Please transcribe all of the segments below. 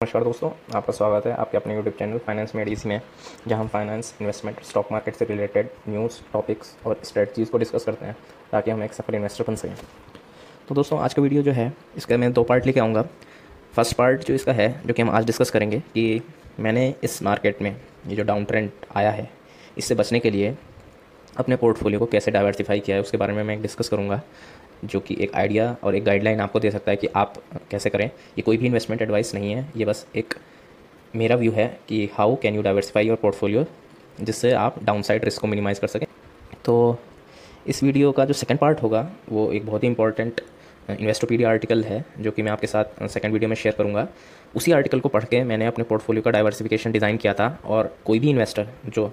नमस्कार दोस्तों, आपका स्वागत है आपके अपने यूट्यूब चैनल फाइनेंस में एडीसी में, जहाँ हम फाइनेंस इन्वेस्टमेंट स्टॉक मार्केट से रिलेटेड न्यूज़ टॉपिक्स और स्ट्रेटजीज़ को डिस्कस करते हैं, ताकि हम एक सफल इन्वेस्टर बन सकें। तो दोस्तों, आज का वीडियो जो है, इसका मैं दो पार्ट लेके आऊँगा। फ़र्स्ट पार्ट जो इसका है, जो कि हम आज डिस्कस करेंगे, कि मैंने इस मार्केट में ये जो डाउन ट्रेंड आया है, इससे बचने के लिए अपने पोर्टफोलियो को कैसे डाइवर्सिफाई किया है, उसके बारे में मैं डिस्कस करूँगा। जो कि एक आइडिया और एक गाइडलाइन आपको दे सकता है कि आप कैसे करें। ये कोई भी इन्वेस्टमेंट एडवाइस नहीं है, ये बस एक मेरा व्यू है कि how can you diversify your portfolio जिससे आप डाउन साइड रिस्क को मिनिमाइज़ कर सकें। तो इस वीडियो का जो सेकंड पार्ट होगा, वो एक बहुत ही इंपॉर्टेंट इन्वेस्टोपीडिया आर्टिकल है, जो कि मैं आपके साथ सेकंड वीडियो में शेयर करूँगा। उसी आर्टिकल को पढ़ के मैंने अपने पोर्टफोलियो का डाइवर्सिफिकेशन डिज़ाइन किया था और कोई भी इन्वेस्टर जो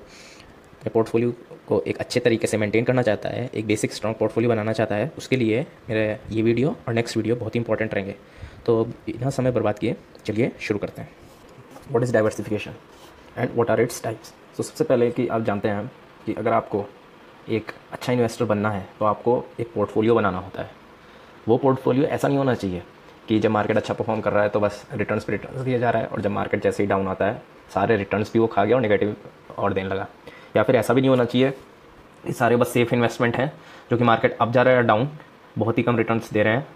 अपने पोर्टफोलियो को एक अच्छे तरीके से मेंटेन करना चाहता है, एक बेसिक स्ट्रॉन्ग पोर्टफोलियो बनाना चाहता है, उसके लिए मेरे ये वीडियो और नेक्स्ट वीडियो बहुत ही इंपॉर्टेंट रहेंगे। तो बिना समय बर्बाद किए, चलिए शुरू करते हैं। What is diversification and what are its types तो सबसे पहले कि आप जानते हैं कि अगर आपको एक अच्छा इन्वेस्टर बनना है तो आपको एक पोर्टफोलियो बनाना होता है। वो पोर्टफोलियो ऐसा नहीं होना चाहिए कि जब मार्केट अच्छा परफॉर्म कर रहा है तो बस रिटर्न पर रिटर्न दिया जा रहा है और जब मार्केट जैसे ही डाउन आता है, सारे रिटर्न्स भी वो खा गया और नेगेटिव और देने लगा। या फिर ऐसा भी नहीं होना चाहिए ये सारे बस सेफ़ इन्वेस्टमेंट हैं, जो कि मार्केट अप जा रहा है डाउन बहुत ही कम रिटर्न दे रहे हैं।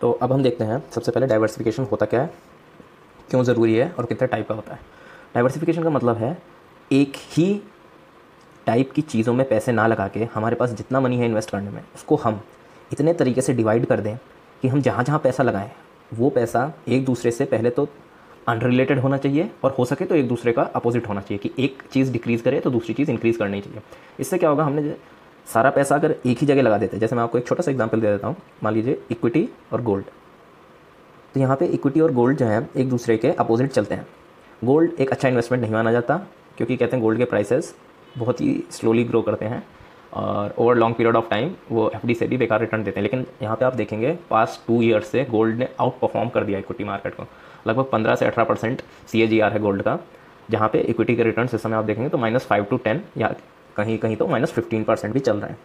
तो अब हम देखते हैं, सबसे पहले डाइवर्सिफिकेशन होता क्या है, क्यों ज़रूरी है और कितने टाइप का होता है। डाइवर्सिफिकेशन का मतलब है, एक ही टाइप की चीज़ों में पैसे ना लगा के हमारे पास जितना मनी है इन्वेस्ट करने में, उसको हम इतने तरीके से डिवाइड कर दें कि हम जहाँ जहाँ पैसा लगाएँ, वो पैसा एक दूसरे से पहले तो अनरिलेटेड होना चाहिए और हो सके तो एक दूसरे का अपोजिट होना चाहिए कि एक चीज़ डिक्रीज़ करे तो दूसरी चीज़ इंक्रीज़ करनी चाहिए। इससे क्या होगा, हमने सारा पैसा अगर एक ही जगह लगा देते हैं जैसे मैं आपको एक छोटा सा एग्ज़ाम्पल दे देता हूँ, मान लीजिए इक्विटी और गोल्ड तो यहाँ पे इक्विटी और गोल्ड जो है, एक दूसरे के अपोजिट चलते हैं। गोल्ड एक अच्छा इन्वेस्टमेंट नहीं माना जाता, क्योंकि कहते हैं गोल्ड के प्राइसेस बहुत ही स्लोली ग्रो करते हैं और over long period of time वो एफडी से भी बेकार रिटर्न देते हैं। लेकिन यहाँ पे आप देखेंगे पास्ट टू ईयर्स से गोल्ड ने आउट परफॉर्म कर दिया इक्विटी मार्केट को। लगभग पंद्रह से अठारह परसेंट सी है गोल्ड का, जहाँ पे इक्विटी के रिटर्न इस समय आप देखेंगे तो माइनस फाइव टू टेन या कहीं कहीं तो माइनस फिफ्टीन परसेंट भी चल रहे हैं।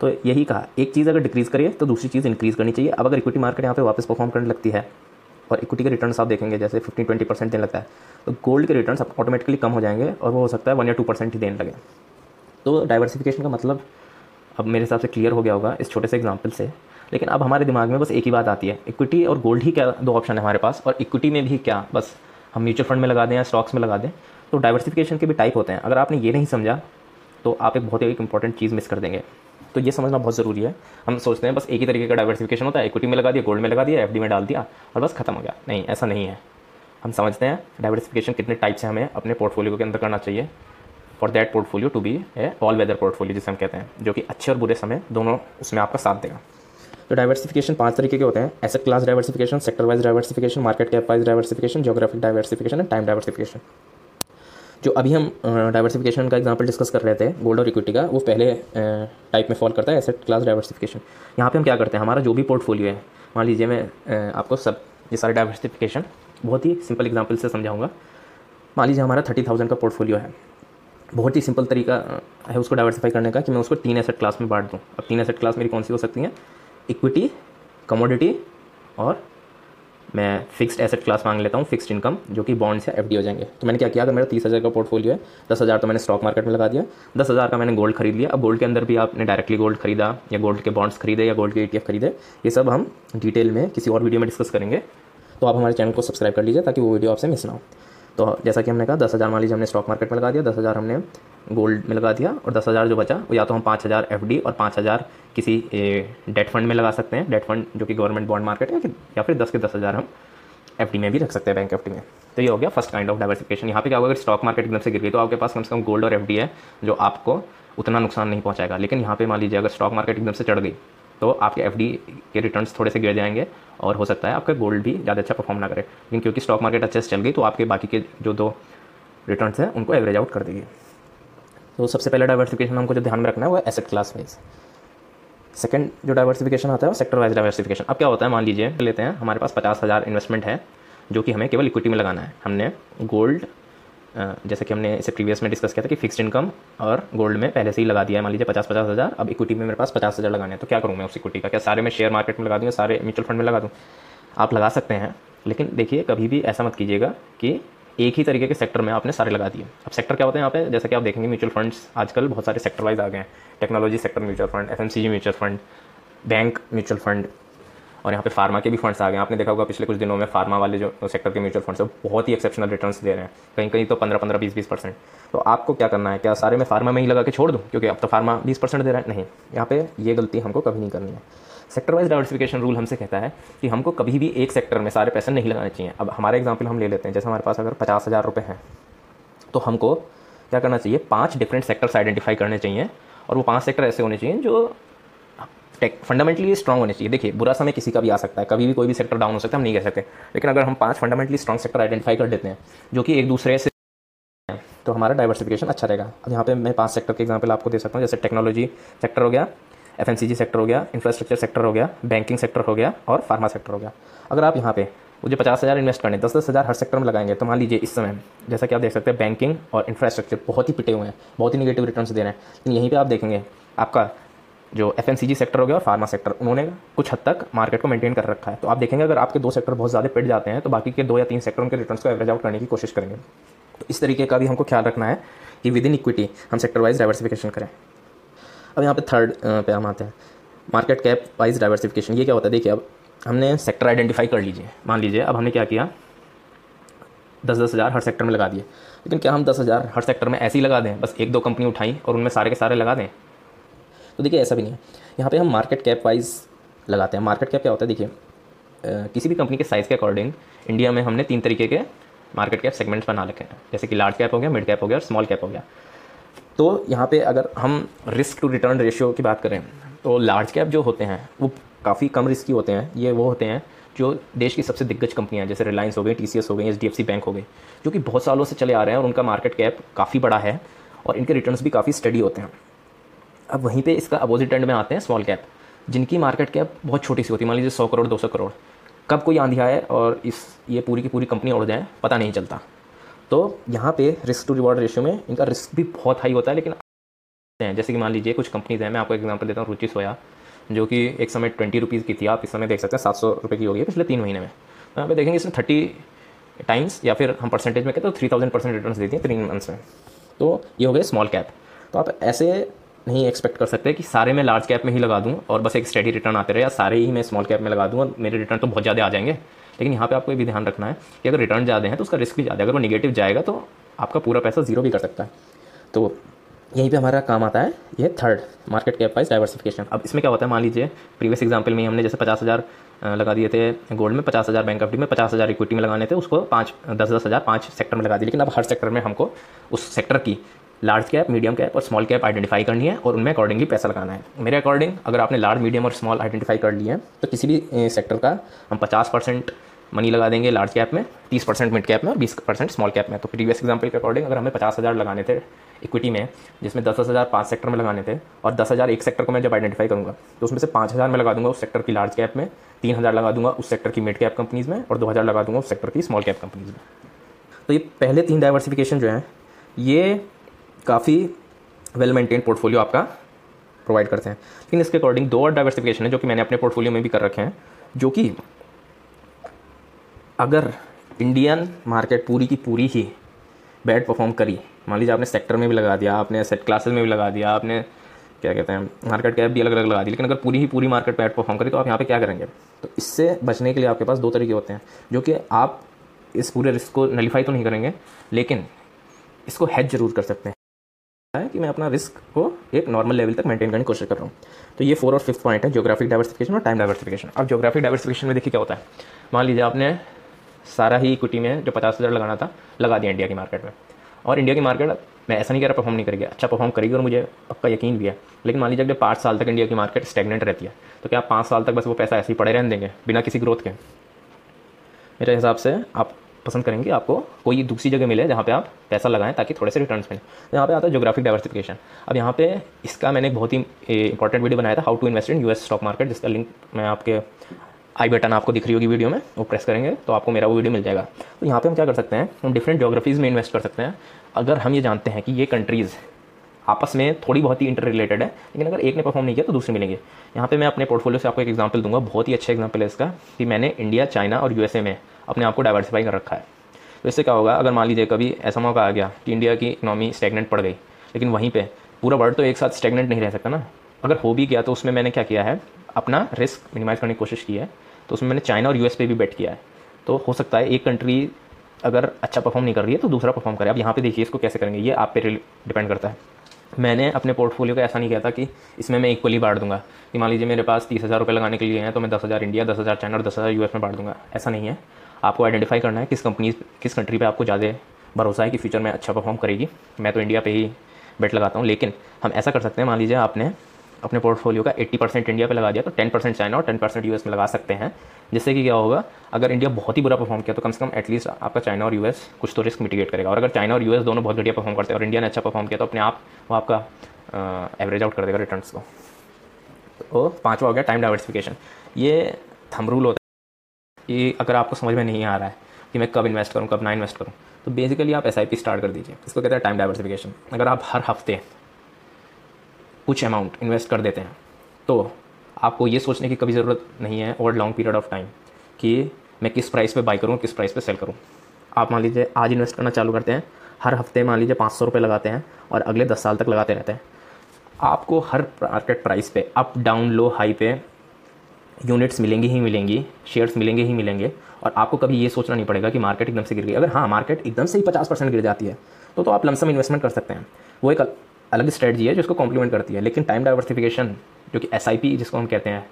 तो यही कहा, एक चीज़ अगर डिक्रीज़ करिए तो दूसरी चीज़ इंक्रीज़ करनी चाहिए। अब अगर इक्विटी मार्केट यहाँ पे वापस परफॉर्म करने लगती है और इक्विटी के रिटर्न आप देखेंगे, जैसे फिफ्टीन ट्वेंटी परसेंट देने लगता है तो गोल्ड के रिटर्न आप ऑटोमेटिकली कम हो जाएँगे और वो हो सकता है वन या टू परसेंट ही देने लगे। तो डाइवर्सिफिकेशन का मतलब अब मेरे हिसाब से क्लियर हो गया होगा इस छोटे से एग्ज़ाम्पल से। लेकिन अब हमारे दिमाग में बस एक ही बात आती है इक्विटी और गोल्ड ही क्या दो ऑप्शन है हमारे पास? और इक्विटी में भी क्या? बस हम म्यूचुअल फंड में लगा दें या स्टॉक्स में लगा दें तो डाइवर्सिफिकेशन के भी टाइप होते हैं। अगर आपने ये नहीं समझा तो आप एक बहुत ही इंपॉर्टेंट चीज़ मिस कर देंगे। तो ये समझना बहुत ज़रूरी है। हम सोचते हैं बस एक ही तरीके का डाइवर्सिफिकेशन होता है। इक्विटी में लगा दिया गोल्ड में लगा दिया एफडी में डाल दिया और बस खत्म हो गया। नहीं, ऐसा नहीं है। हम समझते हैं डाइवर्सिफिकेशन कितने टाइप से हमें अपने पोर्टफोलियो के अंदर करना चाहिए। For that portfolio to be a all weather portfolio जिसे हम कहते हैं, जो कि अच्छे और बुरे समय दोनों उसमें आपका साथ देगा। तो डाइवर्सिफिकेशन पाँच तरीके के होते हैं asset class diversification sector wise diversification market cap wise diversification geographic diversification and time diversification जो अभी हम डाइवर्सिफिकेशन का एग्जांपल डिस्कस कर रहे थे गोल्ड और इक्विटी का, वो पहले टाइप में फॉल करता है एसेट क्लास डाइवर्सिफिकेशन यहाँ पे हम क्या करते हैं, हमारा जो भी पोर्टफोलियो है, मान लीजिए मैं आपको सब, ये सारे डाइवर्सिफिकेशन बहुत ही सिंपल एग्ज़ाम्पल से समझाऊँगा। मान लीजिए हमारा थर्टी थाउज़ेंड का पोर्टफोलियो है, बहुत ही सिंपल तरीका है उसको डाइवर्सिफाई करने का कि मैं उसको तीन एसेट क्लास में बांट दूँ। अब तीन एसेट क्लास मेरी कौन सी हो सकती हैं? इक्विटी कमोडिटी और मैं फिक्स्ड एसेट क्लास मांग लेता हूँ फिक्स्ड इनकम जो कि बॉन्ड्स या एफडी हो जाएँगे। तो मैंने क्या किया? अगर मेरा तीस हज़ार का पोर्टफोलियो है, दस हज़ार तो मैंने स्टॉक मार्केट में लगा दिया। दस हज़ार का मैंने गोल्ड खरीद लिया। अब गोल्ड के अंदर भी आपने डायरेक्टली गोल्ड खरीदा, या गोल्ड के बॉन्ड्स खरीदे, या गोल्ड के ई खरीदे, ये सब हम डिटेल में किसी और वीडियो में डिस्कस करेंगे। तो आप हमारे चैनल को सब्सक्राइब कर लीजिए, ताकि वो वीडियो आपसे मिस ना हो। तो जैसा कि हमने कहा, दस हज़ार मान लीजिए हमने स्टॉक मार्केट में लगा दिया, दस हज़ार हमने गोल्ड में लगा दिया और दस हज़ार जो बचा, वो या तो हम पाँच हज़ार एफ़ डी और पाँच हज़ार किसी डेट फंड में लगा सकते हैं। डेट फंड जो कि गवर्नमेंट बॉन्ड मार्केट है, या फिर दस के दस हज़ार हम एफ़ डी में भी रख सकते हैं बैंक एफ़ डी में। तो ये हो गया फ़र्स्ट काइंड ऑफ़ डाइवर्सिफिकेशन यहाँ पे क्या होगा, अगर स्टॉक मार्केट एकदम से गिर गई तो आपके पास कम से कम गोल्ड और एफ़ डी है, जो आपको उतना नुकसान नहीं पहुँचाएगा। लेकिन यहाँ पे मान लीजिए, अगर स्टॉक मार्केट एकदम से चढ़ गई तो आपके एफडी के रिटर्न्स थोड़े से गिर जाएँगे और हो सकता है आपका गोल्ड भी ज़्यादा अच्छा परफॉर्म ना करे। लेकिन क्योंकि स्टॉक मार्केट अच्छे से चल गई तो आपके बाकी के जो दो रिटर्न्स हैं, उनको एवरेज आउट कर देगी। तो सबसे पहले डाइवर्सिफिकेशन हमको जो ध्यान में रखना है, वो एसेट क्लास वाइज सेकंड जो डाइवर्सिफिकेशन आता है, वो सेक्टर वाइज डाइवर्सिफिकेशन अब क्या होता है, मान लीजिए, लेते हैं, हमारे पास पचास हज़ार इन्वेस्टमेंट है, जो कि हमें केवल इक्विटी में लगाना है। हमने गोल्ड जैसे कि हमने इसे प्रीवियस में डिस्कस किया था कि फिक्स्ड इनकम और गोल्ड में पहले से ही लगा दिया है। मान लीजिए पचास पचास हज़ार, अब इक्विटी में मेरे पास पचास हज़ार लगाने हैं। तो क्या करूँ मैं उस इक्विटी का? क्या सारे मैं शेयर मार्केट में लगा दूँ सारे म्यूचुअल फंड में लगा दूँ? आप लगा सकते हैं, लेकिन देखिए, कभी भी ऐसा मत कीजिएगा कि एक ही तरीके के सेक्टर में आपने सारे लगा दिए। अब सेक्टर क्या होते हैं यहाँ पे? जैसे कि आप देखेंगे म्यूचुअल फंड्स आजकल बहुत सारे सेक्टर वाइज आ गए हैं। Technology sector mutual fund FMCG mutual fund bank mutual fund और यहाँ पे फार्मा के भी फंड्स आ गए आपने देखा होगा पिछले कुछ दिनों में फार्मा वाले जो सेक्टर के म्यूचुअल फंड्स है बहुत ही एक्सेप्शनल रिटर्न्स दे रहे हैं। कहीं कहीं तो पंद्रह पंद्रह, बीस बीस परसेंट तो आपको क्या करना है? क्या सारे में फार्मा में ही लगा के छोड़ दूँ? क्योंकि अब तो फार्मा बीस परसेंट दे रहा है। नहीं, यहाँ पे ये गलती हमको कभी नहीं करनी है। सेक्टर वाइज डाइवर्सिफिकेशन रूल हमसे कहता है कि हमको कभी भी एक सेक्टर में सारे पैसे नहीं लगाने चाहिए। अब हमारे एग्ज़ाम्पल हम ले लेते हैं। जैसे हमारे पास अगर पचास हज़ार रुपये हैं तो हमको क्या करना चाहिए? पाँच डिफरेंट सेक्टर्स आइडेंटिफाई करने चाहिए और वो पाँच सेक्टर ऐसे होने चाहिए जो टेक फंडामेंटली स्ट्रॉन्ग होने चाहिए। देखिए, बुरा समय किसी का भी आ सकता है, कभी भी कोई भी सेक्टर डाउन हो सकता है, हम नहीं कह सकते। लेकिन अगर हम पाँच फंडामेंटली स्ट्रॉन्ग सेक्टर आइडेंटिफाई कर देते हैं, जो कि एक दूसरे से तो हमारा डाइवर्सिफिकेशन अच्छा रहेगा। अब यहाँ पे मैं पाँच सेक्टर के एग्जांपल आपको दे सकता हूँ, जैसे टेक्नोलॉजी सेक्टर हो गया एफ़ सेक्टर हो गया इंफ्रास्ट्रक्चर सेक्टर हो गया बैंकिंग सेक्टर हो गया और फार्मा सेक्टर हो गया। अगर आप यहाँ पे मुझे पचास हज़ार इन्वेस्ट करने दस दस हज़ार हर सेक्टर में लगाएँगे तो मान लीजिए इस समय, जैसा कि आप देख सकते हैं बैंकिंग और इंफ्रास्ट्रक्चर बहुत ही पिटे हुए हैं, बहुत ही निगेटिव रिटर्न दे रहे हैं। लेकिन यहीं पर आप देखेंगे, आपका जो एफ़ सेक्टर हो गया और फार्मा सेक्टर उन्होंने कुछ हद तक मार्केट को मेंटेन कर रखा है। तो आप देखेंगे, अगर आपके दो सेक्टर बहुत ज़्यादा पिट जाते हैं तो बाकी के दो या तीन सेक्टर उनके रिटर्न को एवरेज आउट करने की कोशिश करेंगे। तो इस तरीके का भी हमको ख्याल रखना है कि विद इन इक्विटी हम सेक्टर वाइज डाइवर्सिफिकेशन करें। अब यहाँ पे थर्ड पे हम आते हैं। मार्केट कैप वाइज डाइवर्सिफिकेशन ये क्या होता है? देखिए, अब हमने सेक्टर आइडेंटिफाई कर लीजिए। मान लीजिए, अब हमने क्या किया? दस दस हज़ार हर सेक्टर में लगा दिए। लेकिन क्या हम दस हज़ार हर सेक्टर में ऐसे ही लगा दें? बस एक दो कंपनी उठाई और उनमें सारे के सारे लगा दें? तो देखिए, ऐसा भी नहीं है। यहाँ पे हम मार्केट कैप वाइज लगाते हैं। मार्केट कैप क्या होता है? देखिए किसी भी कंपनी के साइज़ के अकॉर्डिंग इंडिया में हमने तीन तरीके के मार्केट कैप सेगमेंट्स बना रखे हैं। जैसे कि लार्ज कैप हो गया मिड कैप हो गया और स्मॉल कैप हो गया। तो यहाँ पे अगर हम रिस्क टू रिटर्न रेशियो की बात करें तो लार्ज कैप जो होते हैं, वो काफ़ी कम रिस्की होते हैं। ये वो होते हैं जो देश की सबसे दिग्गज कंपनियाँ जैसे रिलायंस हो गई टीसीएस हो गई एचडीएफसी बैंक हो गई जो कि बहुत सालों से चले आ रहे हैं और उनका मार्केट कैप काफ़ी बड़ा है और इनके रिटर्न्स भी काफ़ी स्टडी होते हैं। अब वहीं पे इसका अपोजिट एंड में आते हैं स्मॉल कैप जिनकी मार्केट कैप बहुत छोटी सी होती है। मान लीजिए सौ करोड़, दो सौ करोड़। कब कोई आंधी आए और इस, ये पूरी की पूरी कंपनी उड़ जाए, पता नहीं चलता। तो यहाँ पे रिस्क टू रिवॉर्ड रेशियो में इनका रिस्क भी बहुत हाई होता है, लेकिन जैसे कि मान लीजिए कुछ कंपनीज़ हैं, मैं आपको एग्जांपल देता हूँ, रुचि सोया, जो कि एक समय ट्वेंटी रुपीज़ की थी, आप इस समय देख सकते हैं, सात सौ रुपये की होगी पिछले तीन महीने में। तो यहाँ पे देखेंगे इसमें थर्टी टाइम्स या फिर हम परसेंटेज में कहते हैं तो थ्री थाउज़ेंड परसेंट रिटर्न देती हैं तीन मंथ्स में। तो ये हो गए स्मॉल कैप तो आप ऐसे नहीं एक्सपेक्ट कर सकते कि सारे मैं लार्ज कैप में ही लगा दूँ और बस एक स्टडी रिटर्न आते रहे या सारे ही मैं स्मॉल कैप में लगा दूँ और मेरे रिटर्न तो बहुत ज़्यादा आ जाएँगे। लेकिन यहाँ पे आपको ये भी ध्यान रखना है कि अगर रिटर्न ज़्यादा है तो उसका रिस्क भी ज़्यादा है। अगर वो निगेटिव जाएगा तो आपका पूरा पैसा ज़ीरो भी कर सकता है। तो यहीं पे हमारा काम आता है, ये third market cap wise diversification अब इसमें क्या होता है? मान लीजिए प्रीवियस एग्ज़ाम्पल में हमने जैसे पचास हज़ार लगा दिए थे गोल्ड में, पचास हज़ार बैंक ऑफ़ में, पचास हज़ार इक्विटी में लगाने थे, उसको पाँच, दस दस हज़ार पाँच सेक्टर में लगा दिए। लेकिन अब हर सेक्टर में हमको उस सेक्टर की लार्ज कैप मीडियम कैप और स्मॉल कैप आइडेंटिफाई करनी है और उनमें अकॉर्डिंगली पैसा लगाना है। मेरे अकॉर्डिंग अगर आपने लार्ज मीडियम और स्मॉल आइडेंटिफाई कर लिया है तो किसी भी सेक्टर का हम पचास परसेंट मनी लगा देंगे लार्ज कैप में, तीस परसेंट मिड कैप में और बीस परसेंट स्मॉल कैप में। तो प्रीवियस एग्ज़ाम्पल के अकॉर्डिंग अगर हमें पचास हज़ार लगाने थे इक्विटी में, जिसमें दस हज़ार पाँच सेक्टर में लगाने थे और दस हज़ार एक सेक्टर को मैं जब आइडेंटिफाई करूँगा तो उसमें से पाँच हज़ार में लगा दूँगा उस सेक्टर की लार्ज कैप में, तीन हज़ार लगा दूँगा उस सेक्टर की मिड कैप कंपनीज़ में और दो हज़ार लगा दूँगा उस सेक्टर की स्मॉल कैप कंपनीज़ में। तो ये पहले तीन डाइवर्सिफिकेशन जो हैं, ये काफ़ी वेल मेंटेन पोर्टफोलियो आपका प्रोवाइड करते हैं। लेकिन इसके अकॉर्डिंग दो और डाइवर्सिफिकेशन है जो कि मैंने अपने पोर्टफोलियो में भी कर रखे हैं, जो कि अगर इंडियन मार्केट पूरी की पूरी ही बैड परफॉर्म करी, मान लीजिए आपने सेक्टर में भी लगा दिया, आपने सेट क्लासेस में भी लगा दिया, आपने क्या कहते हैं मार्केट कैप भी अलग अलग लगा दी, लेकिन अगर पूरी ही पूरी मार्केट बैड परफॉर्म करी तो आप यहाँ पे क्या करेंगे? तो इससे बचने के लिए आपके पास दो तरीके होते हैं, जो कि आप इस पूरे रिस्क को नलीफाई तो नहीं करेंगे, लेकिन इसको हैज़ ज़रूर कर सकते हैं। है कि मैं अपना रिस्क को एक नॉर्मल लेवल तक मेंटेन करने की कोशिश कर रहा हूँ। तो ये फोर और फिफ्थ पॉइंट है जोग्राफिक डाइवर्सिफिकेशन और टाइम डाइवर्सिफिकेशन अब जोग्राफिक डाइवर्सिफिकेशन में देखिए क्या होता है। मान लीजिए आपने सारा ही इक्विटी में जो पचास हज़ार लगाना था, लगा दिया इंडिया की मार्केट में। और इंडिया की मार्केट मैं ऐसा नहीं कह रहा परफॉर्म नहीं करेगी अच्छा परफॉर्म करेगी और मुझे पक्का यकीन भी है। लेकिन मान लीजिए अगर पाँच साल तक इंडिया की मार्केट स्टेगनेंट रहती है तो क्या आप पाँच साल तक बस वो पैसा ऐसे ही पड़े रहने देंगे, बिना किसी ग्रोथ के? मेरे हिसाब से आप पसंद करेंगे, आपको कोई दूसरी जगह मिले जहाँ पे आप पैसा लगाएँ ताकि थोड़े से रिटर्न मिले। यहाँ पे आता है जोग्राफिक डाइवर्सिफिकेशन अब यहाँ पे इसका मैंने एक बहुत ही इंपॉर्टेंट वीडियो बनाया था how to invest in US stock market जिसका लिंक मैं आपके आई बटन आपको दिख रही होगी वीडियो में, वो प्रेस करेंगे तो आपको मेरा वो वीडियो मिल जाएगा। तो यहाँ पे हम क्या कर सकते हैं, हम डिफरेंट जोग्राफीज़ में इन्वेस्ट कर सकते हैं। अगर हम ये जानते हैं कि ये कंट्रीज़ आपस में थोड़ी बहुत ही इंटर रिलेटेड है, लेकिन अगर एक ने परफॉर्म नहीं किया तो दूसरे मिलेंगे। यहाँ पे मैं अपने पोर्टफोलियो से आपको एक एग्जांपल दूँगा, बहुत ही अच्छा एग्जांपल है इसका, कि मैंने इंडिया चाइना और यूएसए में अपने आप को डाइवर्सिफाई कर रखा है। तो इससे क्या होगा, अगर मान लीजिए कभी ऐसा मौका आ गया कि इंडिया की इकनॉमी स्टेगनेंट पड़ गई, लेकिन वहीं पर पूरा वर्ल्ड तो एक साथ स्टेगनेंट नहीं रह सकता ना। अगर हो भी गया तो उसमें मैंने क्या किया है, अपना रिस्क मिनिमाइज करने की कोशिश की है तो उसमें मैंने चाइना और यूएस पे भी बेट किया है। तो हो सकता है एक कंट्री अगर अच्छा परफॉर्म नहीं कर रही है तो दूसरा परफॉर्म करे। अब यहाँ पे देखिए इसको कैसे करेंगे, ये आप पे डिपेंड करता है। मैंने अपने पोर्टफोलियो को ऐसा नहीं था कि इसमें मैं इक्वली बांट दूँगा। कि मान लीजिए मेरे पास तीस हज़ार रुपये लगाने के लिए हैं तो मैं दस हज़ार इंडिया दस हज़ार चाइना और दस हज़ार यूएस में बांट दूँगा। ऐसा नहीं है। आपको आइडेंटिफाई करना है किस कंपनी किस कंट्री पर आपको ज़्यादा भरोसा है कि फ्यूचर में अच्छा परफॉर्म करेगी। मैं तो इंडिया पर ही बेट लगाता हूँ, लेकिन हम ऐसा कर सकते हैं। मान लीजिए आपने अपने पोर्टफोलियो का 80 परसेंट इंडिया पे लगा दिया तो 10 परसेंट चाइना और 10 परसेंट यूएस में लगा सकते हैं। जिससे कि क्या होगा, अगर इंडिया बहुत ही बुरा परफॉर्म किया तो कम से कम एटलीस्ट आपका चाइना और यूएस कुछ तो रिस्क मिटिगेट करेगा। और अगर चाइना और यूएस दोनों बहुत घटिया परफॉर्म करते हैं और इंडिया ने अच्छा परफॉर्म किया तो अपने आप वो आपका एवरेज आउट कर देगा रिटर्न को। तो पाँचवा हो गया टाइम डाइवर्सिफिकेशन ये थम रूल होता है कि अगर आपको समझ में नहीं आ रहा है कि मैं कब इन्वेस्ट करूँ, कब ना इन्वेस्ट करूँ तो बेसिकली आप एसआईपी स्टार्ट कर दीजिए। इसको कहते हैं टाइम डाइवर्सिफिकेशन अगर आप हर हफ़्ते कुछ अमाउंट इन्वेस्ट कर देते हैं। तो आपको ये सोचने की कभी ज़रूरत नहीं है over long period of time कि मैं किस प्राइस पे बाई करूँ, किस प्राइस पे सेल करूँ। आप मान लीजिए आज इन्वेस्ट करना चालू करते हैं, हर हफ़्ते मान लीजिए पाँच सौ रुपये लगाते हैं और अगले दस साल तक लगाते रहते हैं। आपको हर मार्केट प्राइस पे अप डाउन लो हाई पे यूनिट्स मिलेंगी ही मिलेंगी शेयर्स मिलेंगे ही मिलेंगे और आपको कभी ये सोचना नहीं पड़ेगा कि मार्केट एकदम से गिर गई। अगर हाँ मार्केट एकदम से ही पचास परसेंट गिर जाती है तो तो आप लमसम इन्वेस्टमेंट कर सकते हैं। वो एक अलग स्ट्रेटजी है जिसको कॉम्प्लीमेंट करती है, लेकिन टाइम डाइवर्सिफिकेशन जो कि एसआईपी जिसको हम कहते हैं,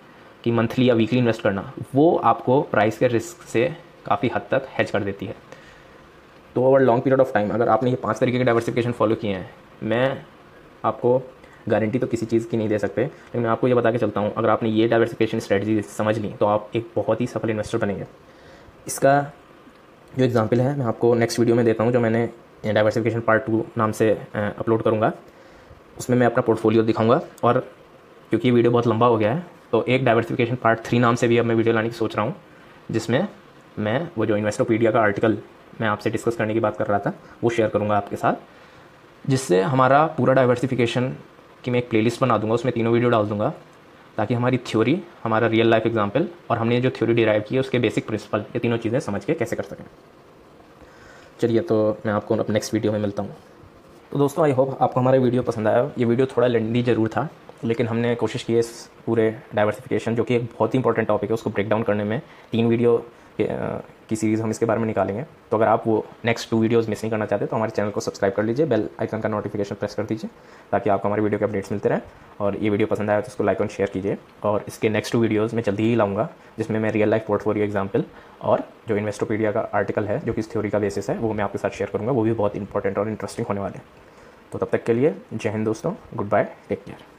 कि मंथली या वीकली इन्वेस्ट करना, वो आपको प्राइस के रिस्क से काफ़ी हद तक हैच कर देती है। तो over long period of time अगर आपने ये पाँच तरीके के डाइवर्सिफिकेशन फॉलो किए हैं, मैं आपको गारंटी तो किसी चीज़ की नहीं दे सकते, लेकिन मैं आपको ये बता के चलता हूँ, अगर आपने ये डाइवर्सिफिकेशन स्ट्रेटजी समझ ली तो आप एक बहुत ही सफल इन्वेस्टर बनेंगे। इसका जो एग्ज़ाम्पल है, मैं आपको नेक्स्ट वीडियो में देता हूँ, जो मैंने डाइवर्सिफिकेशन पार्ट टू नाम से अपलोड करूँगा। उसमें मैं अपना पोर्टफोलियो दिखाऊँगा और क्योंकि ये वीडियो बहुत लंबा हो गया है तो एक डाइवर्सिफिकेशन पार्ट थ्री नाम से भी अब मैं वीडियो लाने की सोच रहा हूँ, जिसमें मैं वो जो इन्वेस्टोपीडिया का आर्टिकल मैं आपसे डिस्कस करने की बात कर रहा था, वो शेयर करूँगा आपके साथ, जिससे हमारा पूरा डाइवर्सिफिकेशन की मैं एक प्लेलिस्ट बना दूँगा, उसमें तीनों वीडियो डाल दूँगा, ताकि हमारी थ्योरी हमारा रियल लाइफ एग्ज़ाम्पल और हमने जो थ्योरी डिराइव की है, उसके बेसिक प्रिंसिपल ये तीनों चीज़ें समझ के कैसे कर सकें। चलिए तो मैं आपको अब नेक्स्ट वीडियो में मिलता हूँ। तो दोस्तों आई होप आपको हमारा वीडियो पसंद आया। ये वीडियो थोड़ा लेंदी ज़रूर था, लेकिन हमने कोशिश की है इस पूरे डाइवर्सिफिकेशन जो कि एक बहुत ही इंपॉर्टेंट टॉपिक है, उसको ब्रेक डाउन करने में। तीन वीडियो की सीरीज़ हम इसके बारे में निकालेंगे। तो अगर आप वो नेक्स्ट टू वीडियोज़ मिस नहीं करना चाहते तो हमारे चैनल को सब्सक्राइब कर लीजिए बेल आइकन का नोटिफिकेशन प्रेस कर दीजिए, ताकि आपको हमारे वीडियो के अपडेट्स मिलते रहें। और ये वीडियो पसंद आया तो उसको लाइक और शेयर कीजिए। और इसके नेक्स्ट टू वीडियोज़ मैं जल्दी ही लाऊँगा, जिसमें मैं रियल लाइफ पोर्टफोलियो एग्ज़ाम्पल और जो इन्वेस्टोपीडिया का आर्टिकल है, जो कि इस थ्योरी का बेसिस है, वो मैं आपके साथ शेयर करूँगा। वो भी बहुत इंपॉर्टेंट और इंटरेस्टिंग होने वाले हैं। तो तब तक के लिए जय हिंद दोस्तों गुड बाय टेक केयर